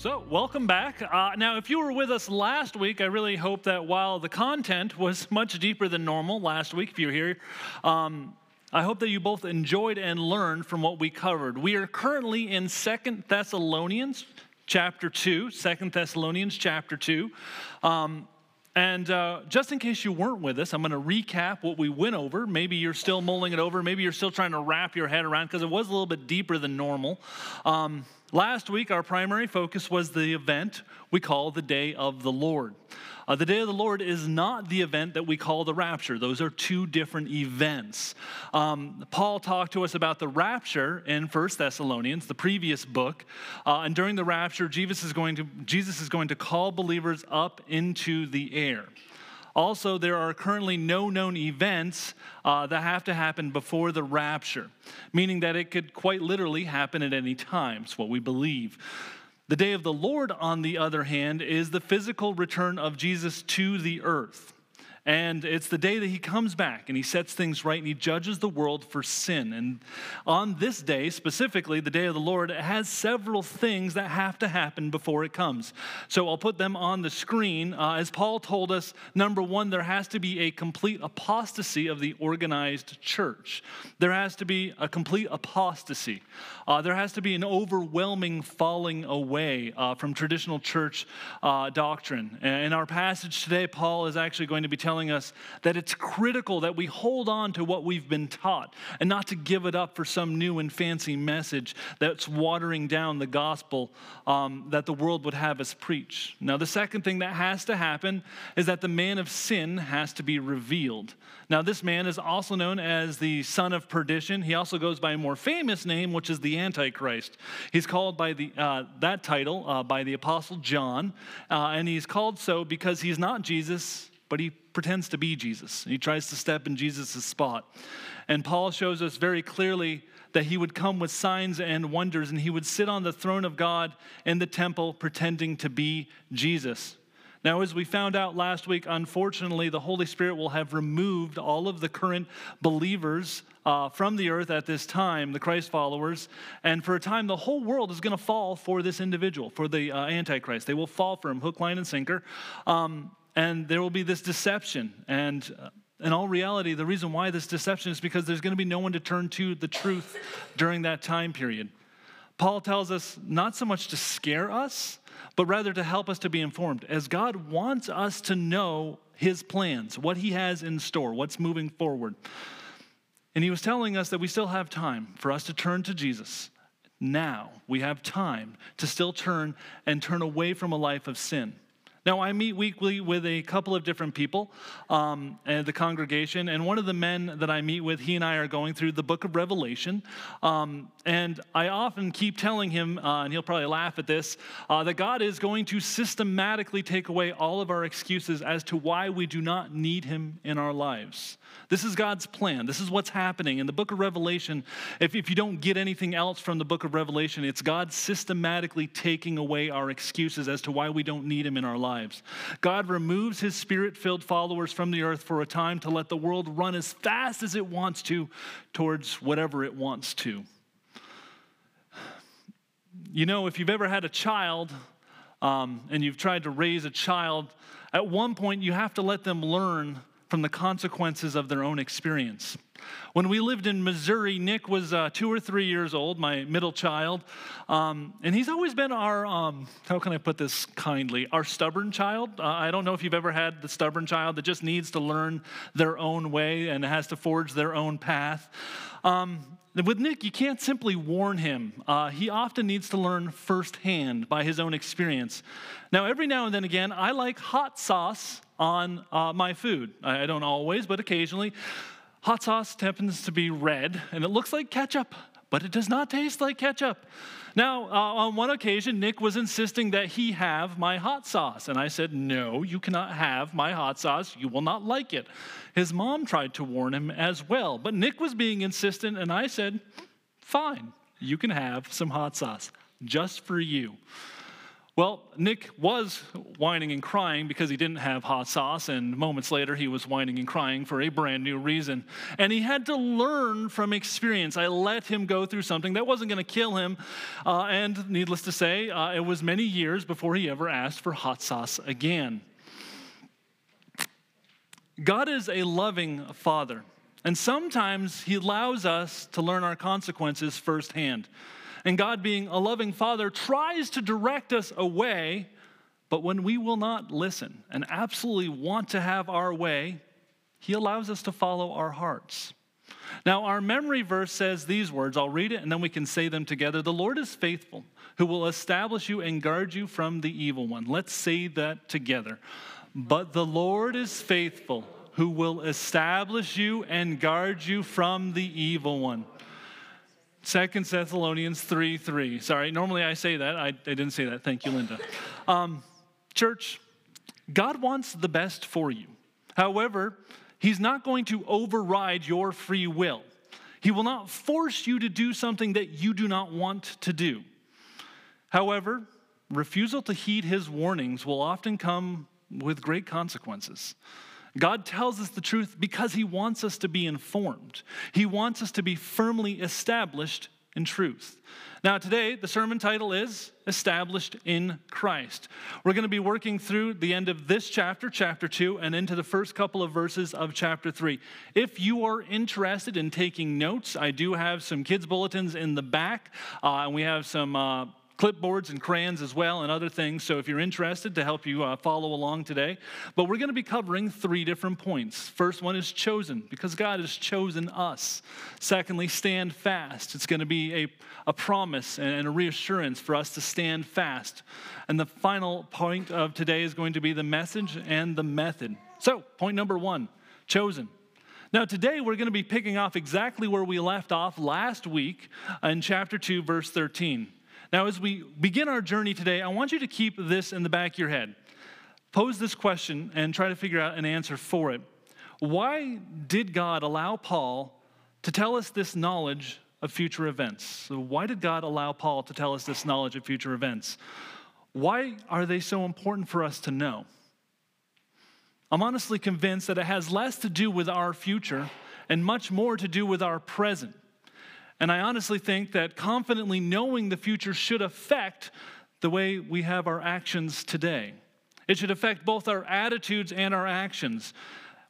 So, welcome back. Uh, now, if you were with us last week, I really hope that while the content was much deeper than normal last week, if you're here, um, I hope that you both enjoyed and learned from what we covered. We are currently in Second Thessalonians chapter 2, 2 Thessalonians chapter 2. Um, and uh, just in case you weren't with us, I'm going to recap what we went over. Maybe you're still mulling it over. Maybe you're still trying to wrap your head around because it was a little bit deeper than normal. Um, last week, our primary focus was the event we call the Day of the Lord. Uh, the day of the Lord is not the event that we call the rapture. Those are two different events. Um, Paul talked to us about the rapture in First Thessalonians, the previous book. Uh, and during the rapture, Jesus is, going to, Jesus is going to call believers up into the air. Also, there are currently no known events uh, that have to happen before the rapture, meaning that it could quite literally happen at any time. It's what we believe. The day of the Lord, on the other hand, is the physical return of Jesus to the earth. And it's the day that he comes back and he sets things right and he judges the world for sin. And on this day, specifically, the day of the Lord, it has several things that have to happen before it comes. So I'll put them on the screen. Uh, as Paul told us, number one, there has to be a complete apostasy of the organized church. There has to be a complete apostasy. Uh, there has to be an overwhelming falling away uh, from traditional church uh, doctrine. In our passage today, Paul is actually going to be telling telling us that it's critical that we hold on to what we've been taught and not to give it up for some new and fancy message that's watering down the gospel um, that the world would have us preach. Now, the second thing that has to happen is that the man of sin has to be revealed. Now, this man is also known as the son of perdition. He also goes by a more famous name, which is the Antichrist. He's called by the, uh, that title uh, by the Apostle John, uh, and he's called so because he's not Jesus but he pretends to be Jesus. He tries to step in Jesus' spot. And Paul shows us very clearly that he would come with signs and wonders, and he would sit on the throne of God in the temple pretending to be Jesus. Now, as we found out last week, unfortunately, the Holy Spirit will have removed all of the current believers uh, from the earth at this time, the Christ followers. And for a time, the whole world is going to fall for this individual, for the uh, Antichrist. They will fall for him, hook, line, and sinker. Um, and there will be this deception. And uh, in all reality, the reason why this deception is because there's going to be no one to turn to the truth during that time period. Paul tells us not so much to scare us, but rather to help us to be informed, as God wants us to know his plans, what he has in store, what's moving forward. And he was telling us that we still have time for us to turn to Jesus. Now we have time to still turn and turn away from a life of sin. Now, I meet weekly with a couple of different people um, at the congregation, and one of the men that I meet with, he and I are going through the book of Revelation. Um, and I often keep telling him, uh, and he'll probably laugh at this, uh, that God is going to systematically take away all of our excuses as to why we do not need him in our lives. This is God's plan. This is what's happening. In the book of Revelation, if, if you don't get anything else from the book of Revelation, it's God systematically taking away our excuses as to why we don't need Him in our lives. God removes His spirit filled followers from the earth for a time to let the world run as fast as it wants to towards whatever it wants to. You know, if you've ever had a child um, and you've tried to raise a child, at one point you have to let them learn from the consequences of their own experience. When we lived in Missouri, Nick was uh, two or three years old, my middle child, um, and he's always been our, um, how can I put this kindly, our stubborn child. Uh, I don't know if you've ever had the stubborn child that just needs to learn their own way and has to forge their own path. Um, with Nick, you can't simply warn him. Uh, he often needs to learn firsthand by his own experience. Now, every now and then again, I like hot sauce on uh, my food. I don't always, but occasionally. Hot sauce happens to be red, and it looks like ketchup, but it does not taste like ketchup. Now, uh, on one occasion, Nick was insisting that he have my hot sauce. And I said, No, you cannot have my hot sauce. You will not like it. His mom tried to warn him as well. But Nick was being insistent, and I said, Fine, you can have some hot sauce just for you. Well, Nick was whining and crying because he didn't have hot sauce, and moments later he was whining and crying for a brand new reason. And he had to learn from experience. I let him go through something that wasn't going to kill him, uh, and needless to say, uh, it was many years before he ever asked for hot sauce again. God is a loving father, and sometimes he allows us to learn our consequences firsthand. And God, being a loving father, tries to direct us away, but when we will not listen and absolutely want to have our way, he allows us to follow our hearts. Now, our memory verse says these words. I'll read it and then we can say them together. The Lord is faithful, who will establish you and guard you from the evil one. Let's say that together. But the Lord is faithful, who will establish you and guard you from the evil one. Second Thessalonians 3 3. Sorry, normally I say that. I, I didn't say that. Thank you, Linda. Um, church, God wants the best for you. However, He's not going to override your free will. He will not force you to do something that you do not want to do. However, refusal to heed His warnings will often come with great consequences. God tells us the truth because He wants us to be informed. He wants us to be firmly established in truth. Now, today, the sermon title is Established in Christ. We're going to be working through the end of this chapter, chapter 2, and into the first couple of verses of chapter 3. If you are interested in taking notes, I do have some kids' bulletins in the back, uh, and we have some. Uh, clipboards and crayons as well and other things. So if you're interested to help you uh, follow along today, but we're going to be covering three different points. First one is chosen because God has chosen us. Secondly, stand fast. It's going to be a, a promise and a reassurance for us to stand fast. And the final point of today is going to be the message and the method. So, point number one chosen. Now, today we're going to be picking off exactly where we left off last week in chapter 2, verse 13. Now, as we begin our journey today, I want you to keep this in the back of your head. Pose this question and try to figure out an answer for it. Why did God allow Paul to tell us this knowledge of future events? So, why did God allow Paul to tell us this knowledge of future events? Why are they so important for us to know? I'm honestly convinced that it has less to do with our future and much more to do with our present. And I honestly think that confidently knowing the future should affect the way we have our actions today. It should affect both our attitudes and our actions,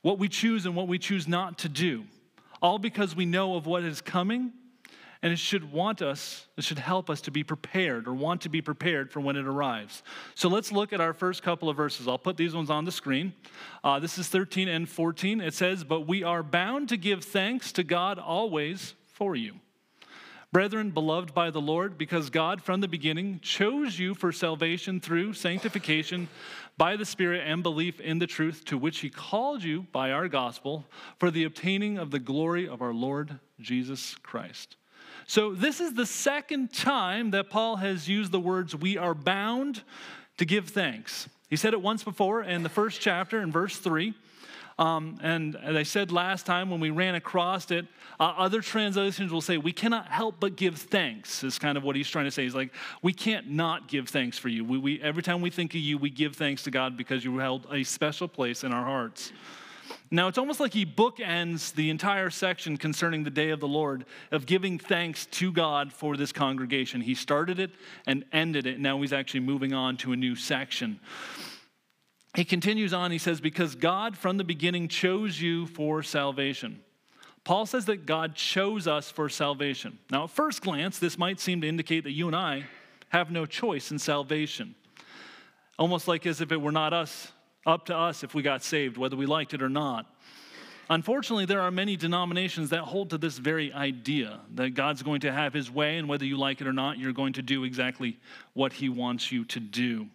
what we choose and what we choose not to do, all because we know of what is coming. And it should want us, it should help us to be prepared or want to be prepared for when it arrives. So let's look at our first couple of verses. I'll put these ones on the screen. Uh, this is 13 and 14. It says, But we are bound to give thanks to God always for you Brethren, beloved by the Lord, because God from the beginning chose you for salvation through sanctification by the Spirit and belief in the truth to which He called you by our gospel for the obtaining of the glory of our Lord Jesus Christ. So, this is the second time that Paul has used the words, we are bound to give thanks. He said it once before in the first chapter in verse 3. Um, and as I said last time when we ran across it, uh, other translations will say, We cannot help but give thanks, is kind of what he's trying to say. He's like, We can't not give thanks for you. We, we, every time we think of you, we give thanks to God because you held a special place in our hearts. Now, it's almost like he bookends the entire section concerning the day of the Lord of giving thanks to God for this congregation. He started it and ended it. Now he's actually moving on to a new section he continues on, he says, Because God from the beginning chose you for salvation. Paul says that God chose us for salvation. Now, at first glance, this might seem to indicate that you and I have no choice in salvation. Almost like as if it were not us, up to us if we got saved, whether we liked it or not. Unfortunately, there are many denominations that hold to this very idea that God's going to have his way, and whether you like it or not, you're going to do exactly what he wants you to do.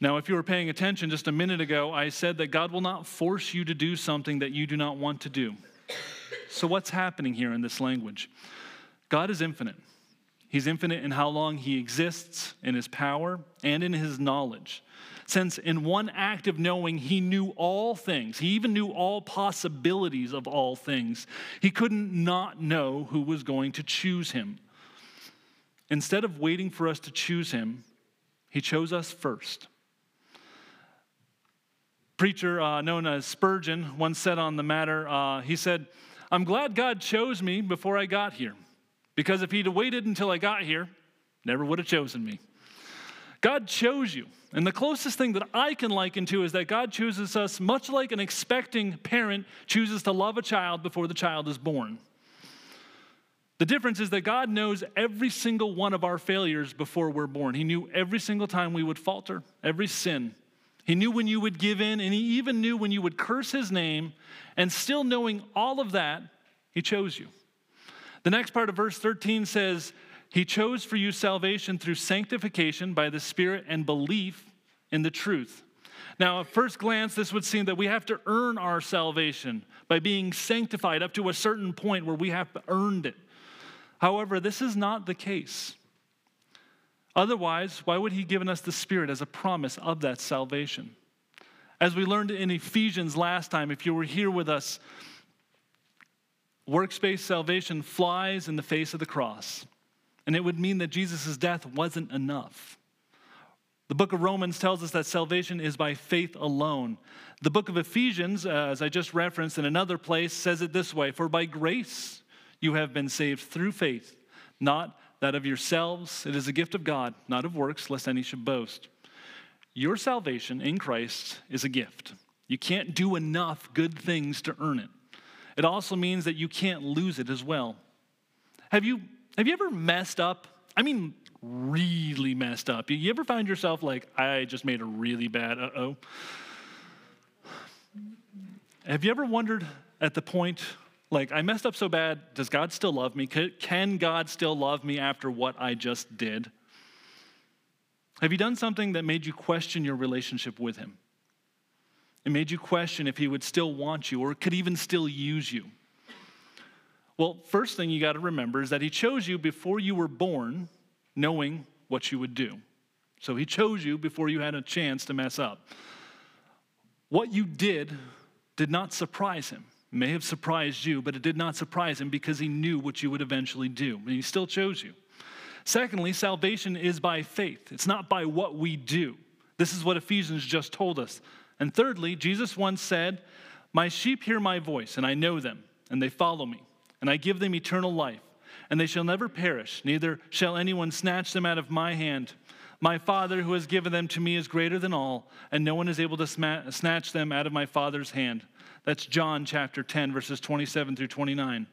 Now, if you were paying attention just a minute ago, I said that God will not force you to do something that you do not want to do. So, what's happening here in this language? God is infinite. He's infinite in how long he exists, in his power, and in his knowledge. Since in one act of knowing, he knew all things, he even knew all possibilities of all things, he couldn't not know who was going to choose him. Instead of waiting for us to choose him, He chose us first. Preacher uh, known as Spurgeon once said on the matter, uh, he said, I'm glad God chose me before I got here, because if He'd waited until I got here, never would have chosen me. God chose you. And the closest thing that I can liken to is that God chooses us much like an expecting parent chooses to love a child before the child is born. The difference is that God knows every single one of our failures before we're born. He knew every single time we would falter, every sin. He knew when you would give in, and He even knew when you would curse His name. And still knowing all of that, He chose you. The next part of verse 13 says, He chose for you salvation through sanctification by the Spirit and belief in the truth. Now, at first glance, this would seem that we have to earn our salvation by being sanctified up to a certain point where we have earned it. However, this is not the case. Otherwise, why would he have given us the Spirit as a promise of that salvation? As we learned in Ephesians last time, if you were here with us, works-based salvation flies in the face of the cross. And it would mean that Jesus' death wasn't enough. The book of Romans tells us that salvation is by faith alone. The book of Ephesians, uh, as I just referenced in another place, says it this way For by grace you have been saved through faith, not that of yourselves. It is a gift of God, not of works, lest any should boast. Your salvation in Christ is a gift. You can't do enough good things to earn it. It also means that you can't lose it as well. Have you, have you ever messed up? I mean, really messed up. You ever find yourself like, I just made a really bad uh oh? Have you ever wondered at the point like, I messed up so bad. Does God still love me? Can God still love me after what I just did? Have you done something that made you question your relationship with Him? It made you question if He would still want you or could even still use you. Well, first thing you got to remember is that He chose you before you were born, knowing what you would do. So He chose you before you had a chance to mess up. What you did did not surprise Him may have surprised you, but it did not surprise him because he knew what you would eventually do, and he still chose you. Secondly, salvation is by faith, it's not by what we do. This is what Ephesians just told us. And thirdly, Jesus once said, My sheep hear my voice, and I know them, and they follow me, and I give them eternal life, and they shall never perish, neither shall anyone snatch them out of my hand. My Father, who has given them to me, is greater than all, and no one is able to snatch them out of my Father's hand. That's John chapter 10, verses 27 through 29.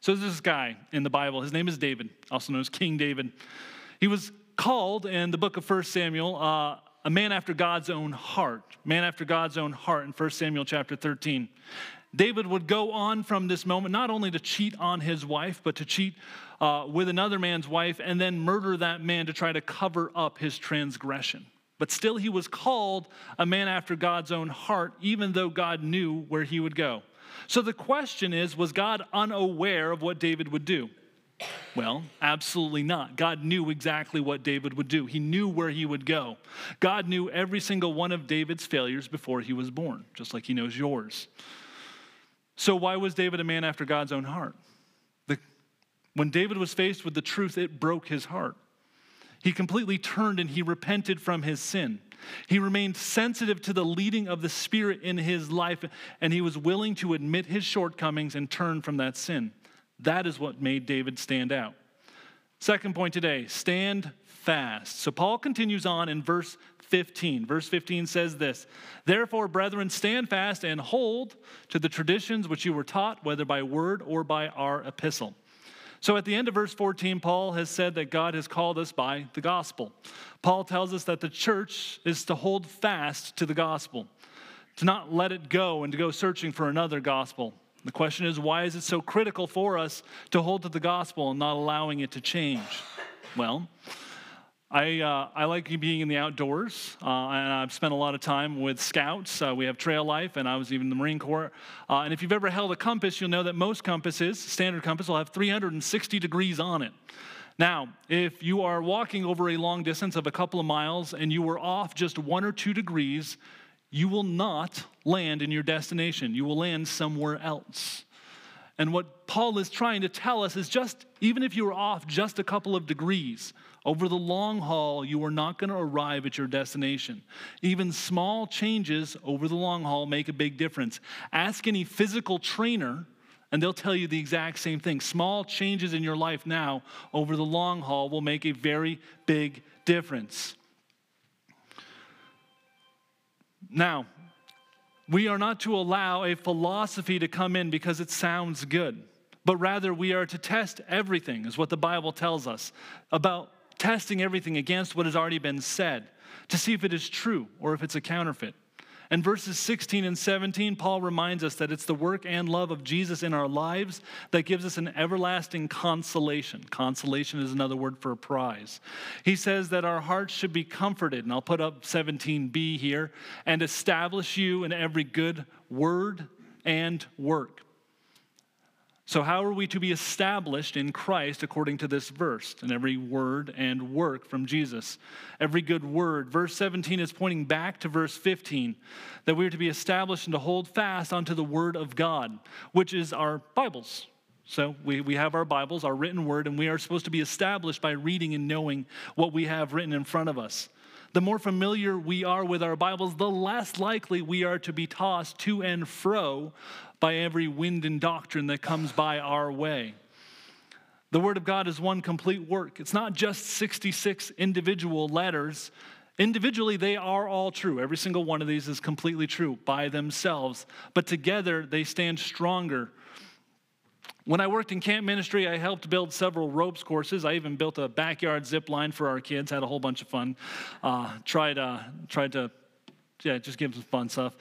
So there's this guy in the Bible. His name is David, also known as King David. He was called in the book of 1 Samuel uh, a man after God's own heart, man after God's own heart in 1 Samuel chapter 13. David would go on from this moment not only to cheat on his wife, but to cheat uh, with another man's wife and then murder that man to try to cover up his transgression. But still, he was called a man after God's own heart, even though God knew where he would go. So the question is was God unaware of what David would do? Well, absolutely not. God knew exactly what David would do. He knew where he would go. God knew every single one of David's failures before he was born, just like he knows yours. So, why was David a man after God's own heart? The, when David was faced with the truth, it broke his heart. He completely turned and he repented from his sin. He remained sensitive to the leading of the Spirit in his life, and he was willing to admit his shortcomings and turn from that sin. That is what made David stand out. Second point today stand fast. So Paul continues on in verse 15. Verse 15 says this Therefore, brethren, stand fast and hold to the traditions which you were taught, whether by word or by our epistle. So at the end of verse 14, Paul has said that God has called us by the gospel. Paul tells us that the church is to hold fast to the gospel, to not let it go and to go searching for another gospel. The question is, why is it so critical for us to hold to the gospel and not allowing it to change? Well, I, uh, I like being in the outdoors, uh, and I've spent a lot of time with scouts. Uh, we have trail life, and I was even in the Marine Corps. Uh, and if you've ever held a compass, you'll know that most compasses, standard compass, will have 360 degrees on it. Now, if you are walking over a long distance of a couple of miles and you were off just one or two degrees, you will not land in your destination. You will land somewhere else. And what Paul is trying to tell us is just, even if you're off just a couple of degrees, over the long haul, you are not going to arrive at your destination. Even small changes over the long haul make a big difference. Ask any physical trainer, and they'll tell you the exact same thing. Small changes in your life now over the long haul will make a very big difference. Now, we are not to allow a philosophy to come in because it sounds good, but rather we are to test everything, is what the Bible tells us about testing everything against what has already been said to see if it is true or if it's a counterfeit. And verses 16 and 17, Paul reminds us that it's the work and love of Jesus in our lives that gives us an everlasting consolation. Consolation is another word for a prize. He says that our hearts should be comforted, and I'll put up 17b here, and establish you in every good word and work. So, how are we to be established in Christ according to this verse and every word and work from Jesus? Every good word. Verse 17 is pointing back to verse 15 that we are to be established and to hold fast onto the word of God, which is our Bibles. So, we, we have our Bibles, our written word, and we are supposed to be established by reading and knowing what we have written in front of us. The more familiar we are with our Bibles, the less likely we are to be tossed to and fro by every wind and doctrine that comes by our way. The Word of God is one complete work. It's not just 66 individual letters. Individually, they are all true. Every single one of these is completely true by themselves, but together they stand stronger. When I worked in camp ministry, I helped build several ropes courses. I even built a backyard zip line for our kids, had a whole bunch of fun. Uh, tried, uh, tried to, yeah, just give them some fun stuff.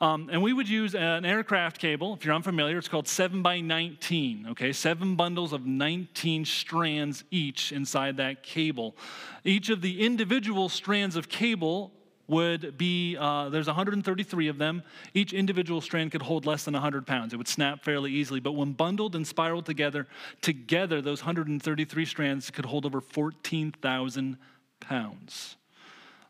Um, and we would use an aircraft cable. If you're unfamiliar, it's called 7 by 19. Okay, seven bundles of 19 strands each inside that cable. Each of the individual strands of cable would be uh, there's 133 of them. Each individual strand could hold less than 100 pounds. It would snap fairly easily. But when bundled and spiraled together, together those 133 strands could hold over 14,000 pounds.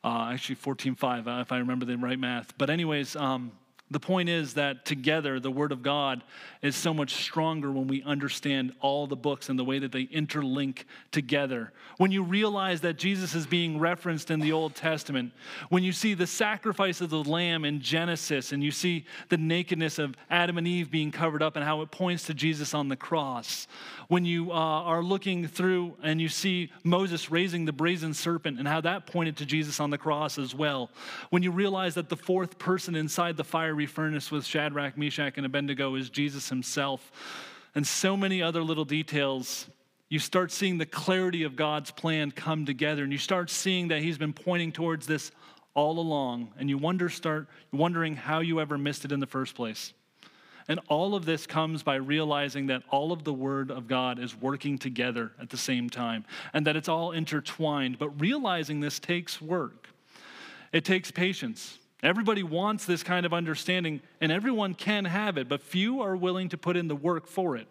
Uh, actually, 14.5, uh, if I remember the right math. But, anyways, um, the point is that together, the Word of God is so much stronger when we understand all the books and the way that they interlink together. When you realize that Jesus is being referenced in the Old Testament, when you see the sacrifice of the Lamb in Genesis, and you see the nakedness of Adam and Eve being covered up and how it points to Jesus on the cross, when you uh, are looking through and you see Moses raising the brazen serpent and how that pointed to Jesus on the cross as well, when you realize that the fourth person inside the fiery furnace with Shadrach, Meshach, and Abednego is Jesus himself, and so many other little details you start seeing the clarity of God's plan come together, and you start seeing that He's been pointing towards this all along, and you wonder, start wondering how you ever missed it in the first place. And all of this comes by realizing that all of the Word of God is working together at the same time and that it's all intertwined. But realizing this takes work, it takes patience. Everybody wants this kind of understanding, and everyone can have it, but few are willing to put in the work for it.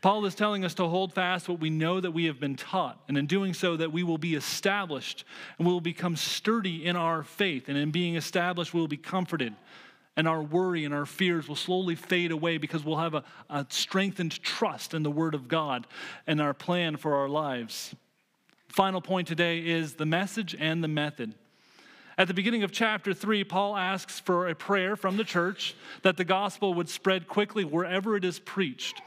Paul is telling us to hold fast what we know that we have been taught, and in doing so, that we will be established and we will become sturdy in our faith. And in being established, we will be comforted and our worry and our fears will slowly fade away because we'll have a, a strengthened trust in the Word of God and our plan for our lives. Final point today is the message and the method. At the beginning of chapter 3, Paul asks for a prayer from the church that the gospel would spread quickly wherever it is preached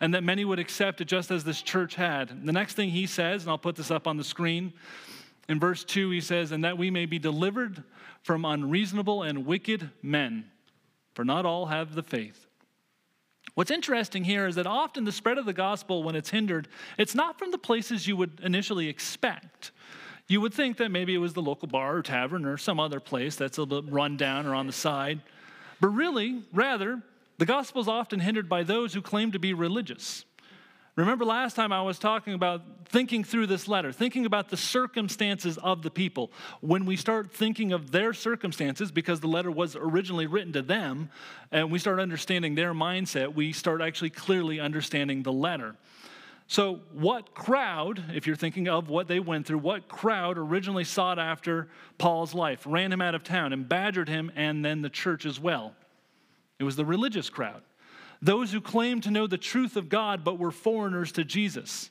and that many would accept it just as this church had. The next thing he says, and I'll put this up on the screen, in verse 2, he says, And that we may be delivered from unreasonable and wicked men for not all have the faith. What's interesting here is that often the spread of the gospel, when it's hindered, it's not from the places you would initially expect. You would think that maybe it was the local bar or tavern or some other place that's a little bit run down or on the side. But really, rather, the gospel is often hindered by those who claim to be religious. Remember last time I was talking about thinking through this letter, thinking about the circumstances of the people. When we start thinking of their circumstances, because the letter was originally written to them, and we start understanding their mindset, we start actually clearly understanding the letter. So, what crowd, if you're thinking of what they went through, what crowd originally sought after Paul's life, ran him out of town, and badgered him, and then the church as well? It was the religious crowd. those who claimed to know the truth of God but were foreigners to Jesus.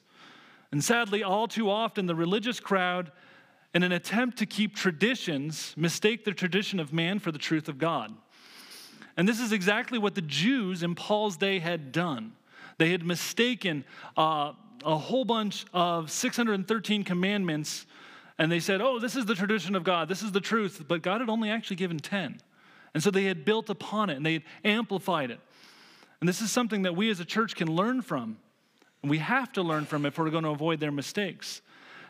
And sadly, all too often, the religious crowd, in an attempt to keep traditions, mistake the tradition of man for the truth of God. And this is exactly what the Jews in Paul's day had done. They had mistaken uh, a whole bunch of 613 commandments, and they said, oh, this is the tradition of God, this is the truth. But God had only actually given 10. And so they had built upon it and they had amplified it. And this is something that we as a church can learn from. And we have to learn from it if we're going to avoid their mistakes.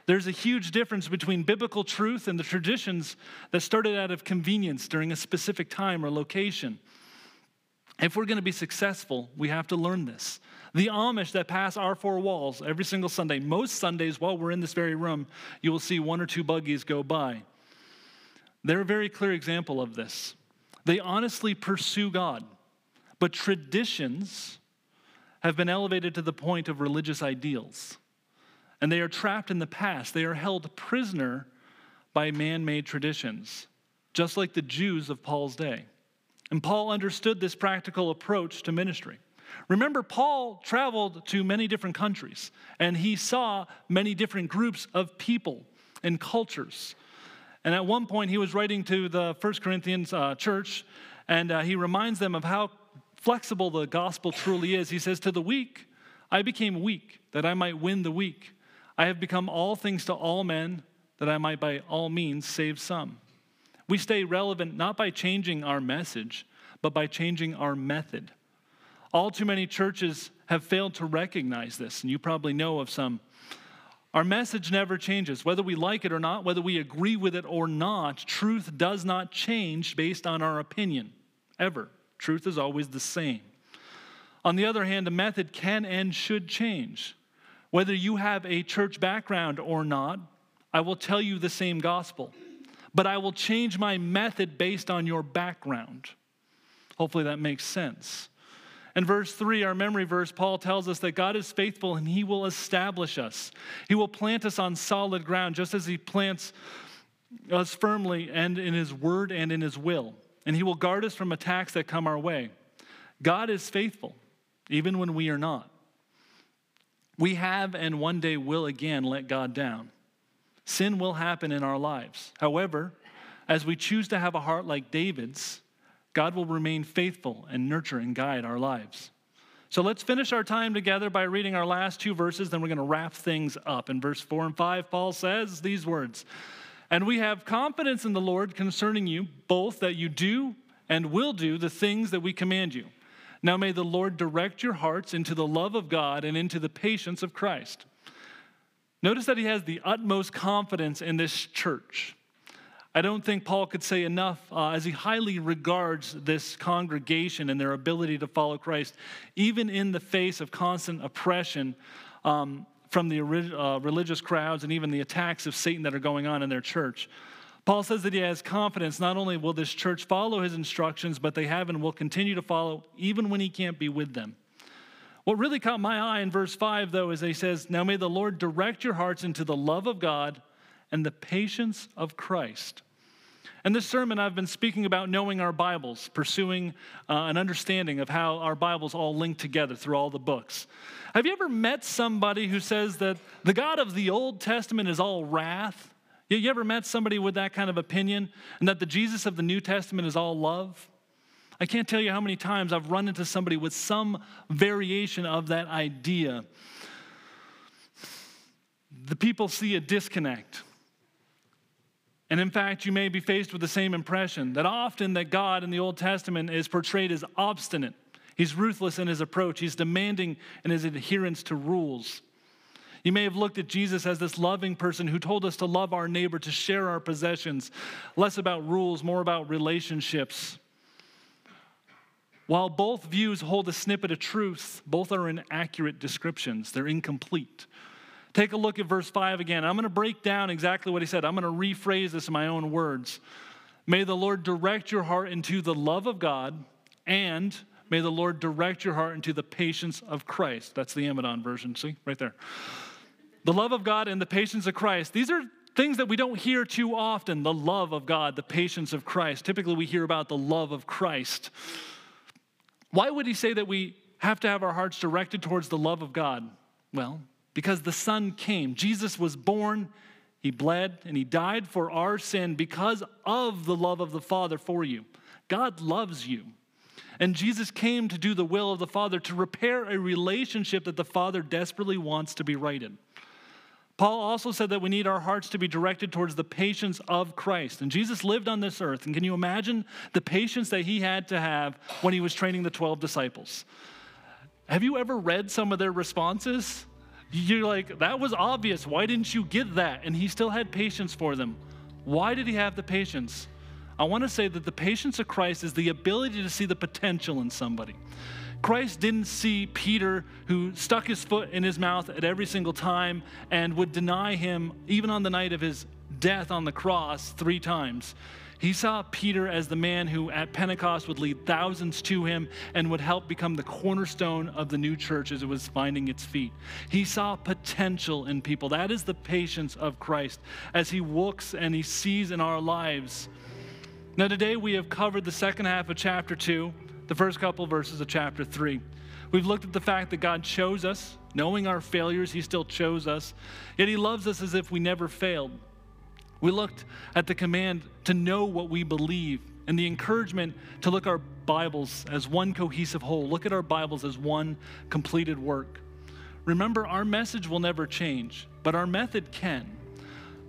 There's a huge difference between biblical truth and the traditions that started out of convenience during a specific time or location. If we're going to be successful, we have to learn this. The Amish that pass our four walls every single Sunday, most Sundays while we're in this very room, you will see one or two buggies go by. They're a very clear example of this. They honestly pursue God, but traditions have been elevated to the point of religious ideals. And they are trapped in the past. They are held prisoner by man made traditions, just like the Jews of Paul's day. And Paul understood this practical approach to ministry. Remember, Paul traveled to many different countries and he saw many different groups of people and cultures. And at one point, he was writing to the First Corinthians uh, church and uh, he reminds them of how flexible the gospel truly is. He says, To the weak, I became weak that I might win the weak. I have become all things to all men that I might by all means save some. We stay relevant not by changing our message, but by changing our method. All too many churches have failed to recognize this, and you probably know of some. Our message never changes. Whether we like it or not, whether we agree with it or not, truth does not change based on our opinion, ever. Truth is always the same. On the other hand, a method can and should change. Whether you have a church background or not, I will tell you the same gospel but I will change my method based on your background. Hopefully that makes sense. In verse 3, our memory verse, Paul tells us that God is faithful and he will establish us. He will plant us on solid ground, just as he plants us firmly and in his word and in his will. And he will guard us from attacks that come our way. God is faithful, even when we are not. We have and one day will again let God down. Sin will happen in our lives. However, as we choose to have a heart like David's, God will remain faithful and nurture and guide our lives. So let's finish our time together by reading our last two verses, then we're going to wrap things up. In verse 4 and 5, Paul says these words And we have confidence in the Lord concerning you, both that you do and will do the things that we command you. Now may the Lord direct your hearts into the love of God and into the patience of Christ. Notice that he has the utmost confidence in this church. I don't think Paul could say enough uh, as he highly regards this congregation and their ability to follow Christ, even in the face of constant oppression um, from the uh, religious crowds and even the attacks of Satan that are going on in their church. Paul says that he has confidence not only will this church follow his instructions, but they have and will continue to follow even when he can't be with them. What really caught my eye in verse 5, though, is he says, Now may the Lord direct your hearts into the love of God and the patience of Christ. In this sermon, I've been speaking about knowing our Bibles, pursuing uh, an understanding of how our Bibles all link together through all the books. Have you ever met somebody who says that the God of the Old Testament is all wrath? You ever met somebody with that kind of opinion? And that the Jesus of the New Testament is all love? I can't tell you how many times I've run into somebody with some variation of that idea. The people see a disconnect. And in fact, you may be faced with the same impression that often that God in the Old Testament is portrayed as obstinate. He's ruthless in his approach. He's demanding in his adherence to rules. You may have looked at Jesus as this loving person who told us to love our neighbor, to share our possessions, less about rules, more about relationships. While both views hold a snippet of truth, both are inaccurate descriptions, they're incomplete. Take a look at verse 5 again. I'm going to break down exactly what he said. I'm going to rephrase this in my own words. May the Lord direct your heart into the love of God, and may the Lord direct your heart into the patience of Christ. That's the Amidon version, see, right there. The love of God and the patience of Christ. These are things that we don't hear too often the love of God, the patience of Christ. Typically, we hear about the love of Christ. Why would he say that we have to have our hearts directed towards the love of God? Well, because the Son came. Jesus was born, He bled, and He died for our sin because of the love of the Father for you. God loves you. And Jesus came to do the will of the Father, to repair a relationship that the Father desperately wants to be righted. Paul also said that we need our hearts to be directed towards the patience of Christ. And Jesus lived on this earth. And can you imagine the patience that he had to have when he was training the 12 disciples? Have you ever read some of their responses? You're like, that was obvious. Why didn't you get that? And he still had patience for them. Why did he have the patience? I want to say that the patience of Christ is the ability to see the potential in somebody. Christ didn't see Peter, who stuck his foot in his mouth at every single time and would deny him, even on the night of his death on the cross, three times. He saw Peter as the man who at Pentecost would lead thousands to him and would help become the cornerstone of the new church as it was finding its feet. He saw potential in people. That is the patience of Christ as he looks and he sees in our lives. Now, today we have covered the second half of chapter 2, the first couple verses of chapter 3. We've looked at the fact that God chose us, knowing our failures, He still chose us, yet He loves us as if we never failed. We looked at the command to know what we believe and the encouragement to look our Bibles as one cohesive whole. Look at our Bibles as one completed work. Remember, our message will never change, but our method can.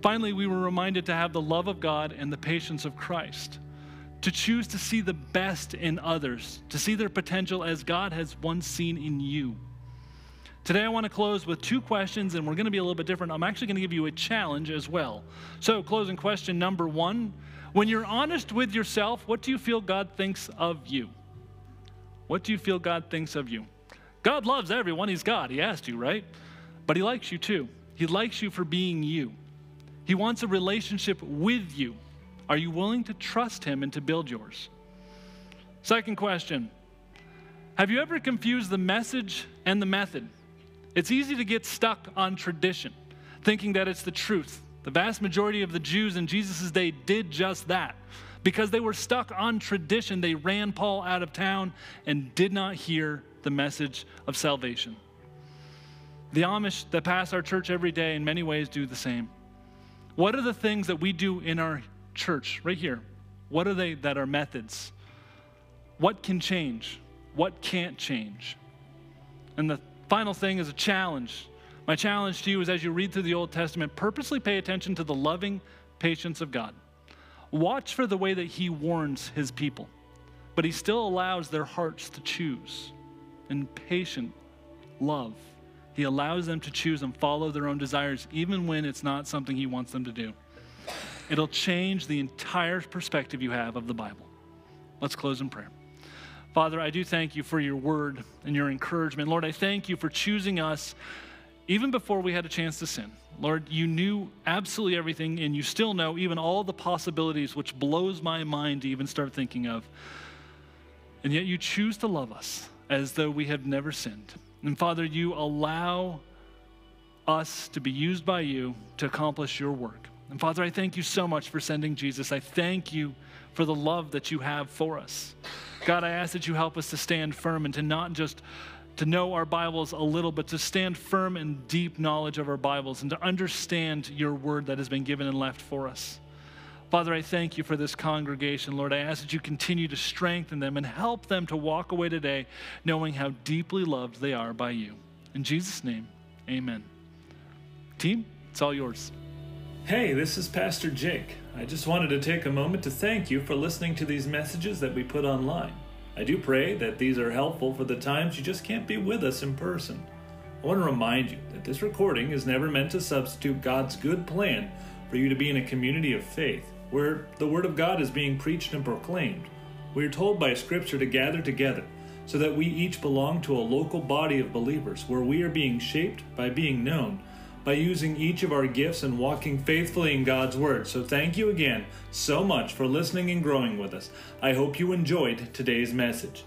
Finally, we were reminded to have the love of God and the patience of Christ, to choose to see the best in others, to see their potential as God has once seen in you. Today, I want to close with two questions, and we're going to be a little bit different. I'm actually going to give you a challenge as well. So, closing question number one When you're honest with yourself, what do you feel God thinks of you? What do you feel God thinks of you? God loves everyone. He's God. He asked you, right? But He likes you too. He likes you for being you. He wants a relationship with you. Are you willing to trust Him and to build yours? Second question Have you ever confused the message and the method? It's easy to get stuck on tradition, thinking that it's the truth. The vast majority of the Jews in Jesus' day did just that. Because they were stuck on tradition, they ran Paul out of town and did not hear the message of salvation. The Amish that pass our church every day, in many ways, do the same. What are the things that we do in our church, right here? What are they that are methods? What can change? What can't change? And the Final thing is a challenge. My challenge to you is as you read through the Old Testament, purposely pay attention to the loving patience of God. Watch for the way that He warns His people, but He still allows their hearts to choose. In patient love, He allows them to choose and follow their own desires, even when it's not something He wants them to do. It'll change the entire perspective you have of the Bible. Let's close in prayer. Father, I do thank you for your word and your encouragement. Lord, I thank you for choosing us even before we had a chance to sin. Lord, you knew absolutely everything, and you still know even all the possibilities, which blows my mind to even start thinking of. And yet you choose to love us as though we have never sinned. And Father, you allow us to be used by you to accomplish your work. And Father, I thank you so much for sending Jesus. I thank you for the love that you have for us. God, I ask that you help us to stand firm and to not just to know our Bibles a little, but to stand firm in deep knowledge of our Bibles and to understand your word that has been given and left for us. Father, I thank you for this congregation. Lord, I ask that you continue to strengthen them and help them to walk away today knowing how deeply loved they are by you. In Jesus' name, amen. Team, it's all yours. Hey, this is Pastor Jake. I just wanted to take a moment to thank you for listening to these messages that we put online. I do pray that these are helpful for the times you just can't be with us in person. I want to remind you that this recording is never meant to substitute God's good plan for you to be in a community of faith where the Word of God is being preached and proclaimed. We are told by Scripture to gather together so that we each belong to a local body of believers where we are being shaped by being known by using each of our gifts and walking faithfully in God's Word. So thank you again so much for listening and growing with us. I hope you enjoyed today's message.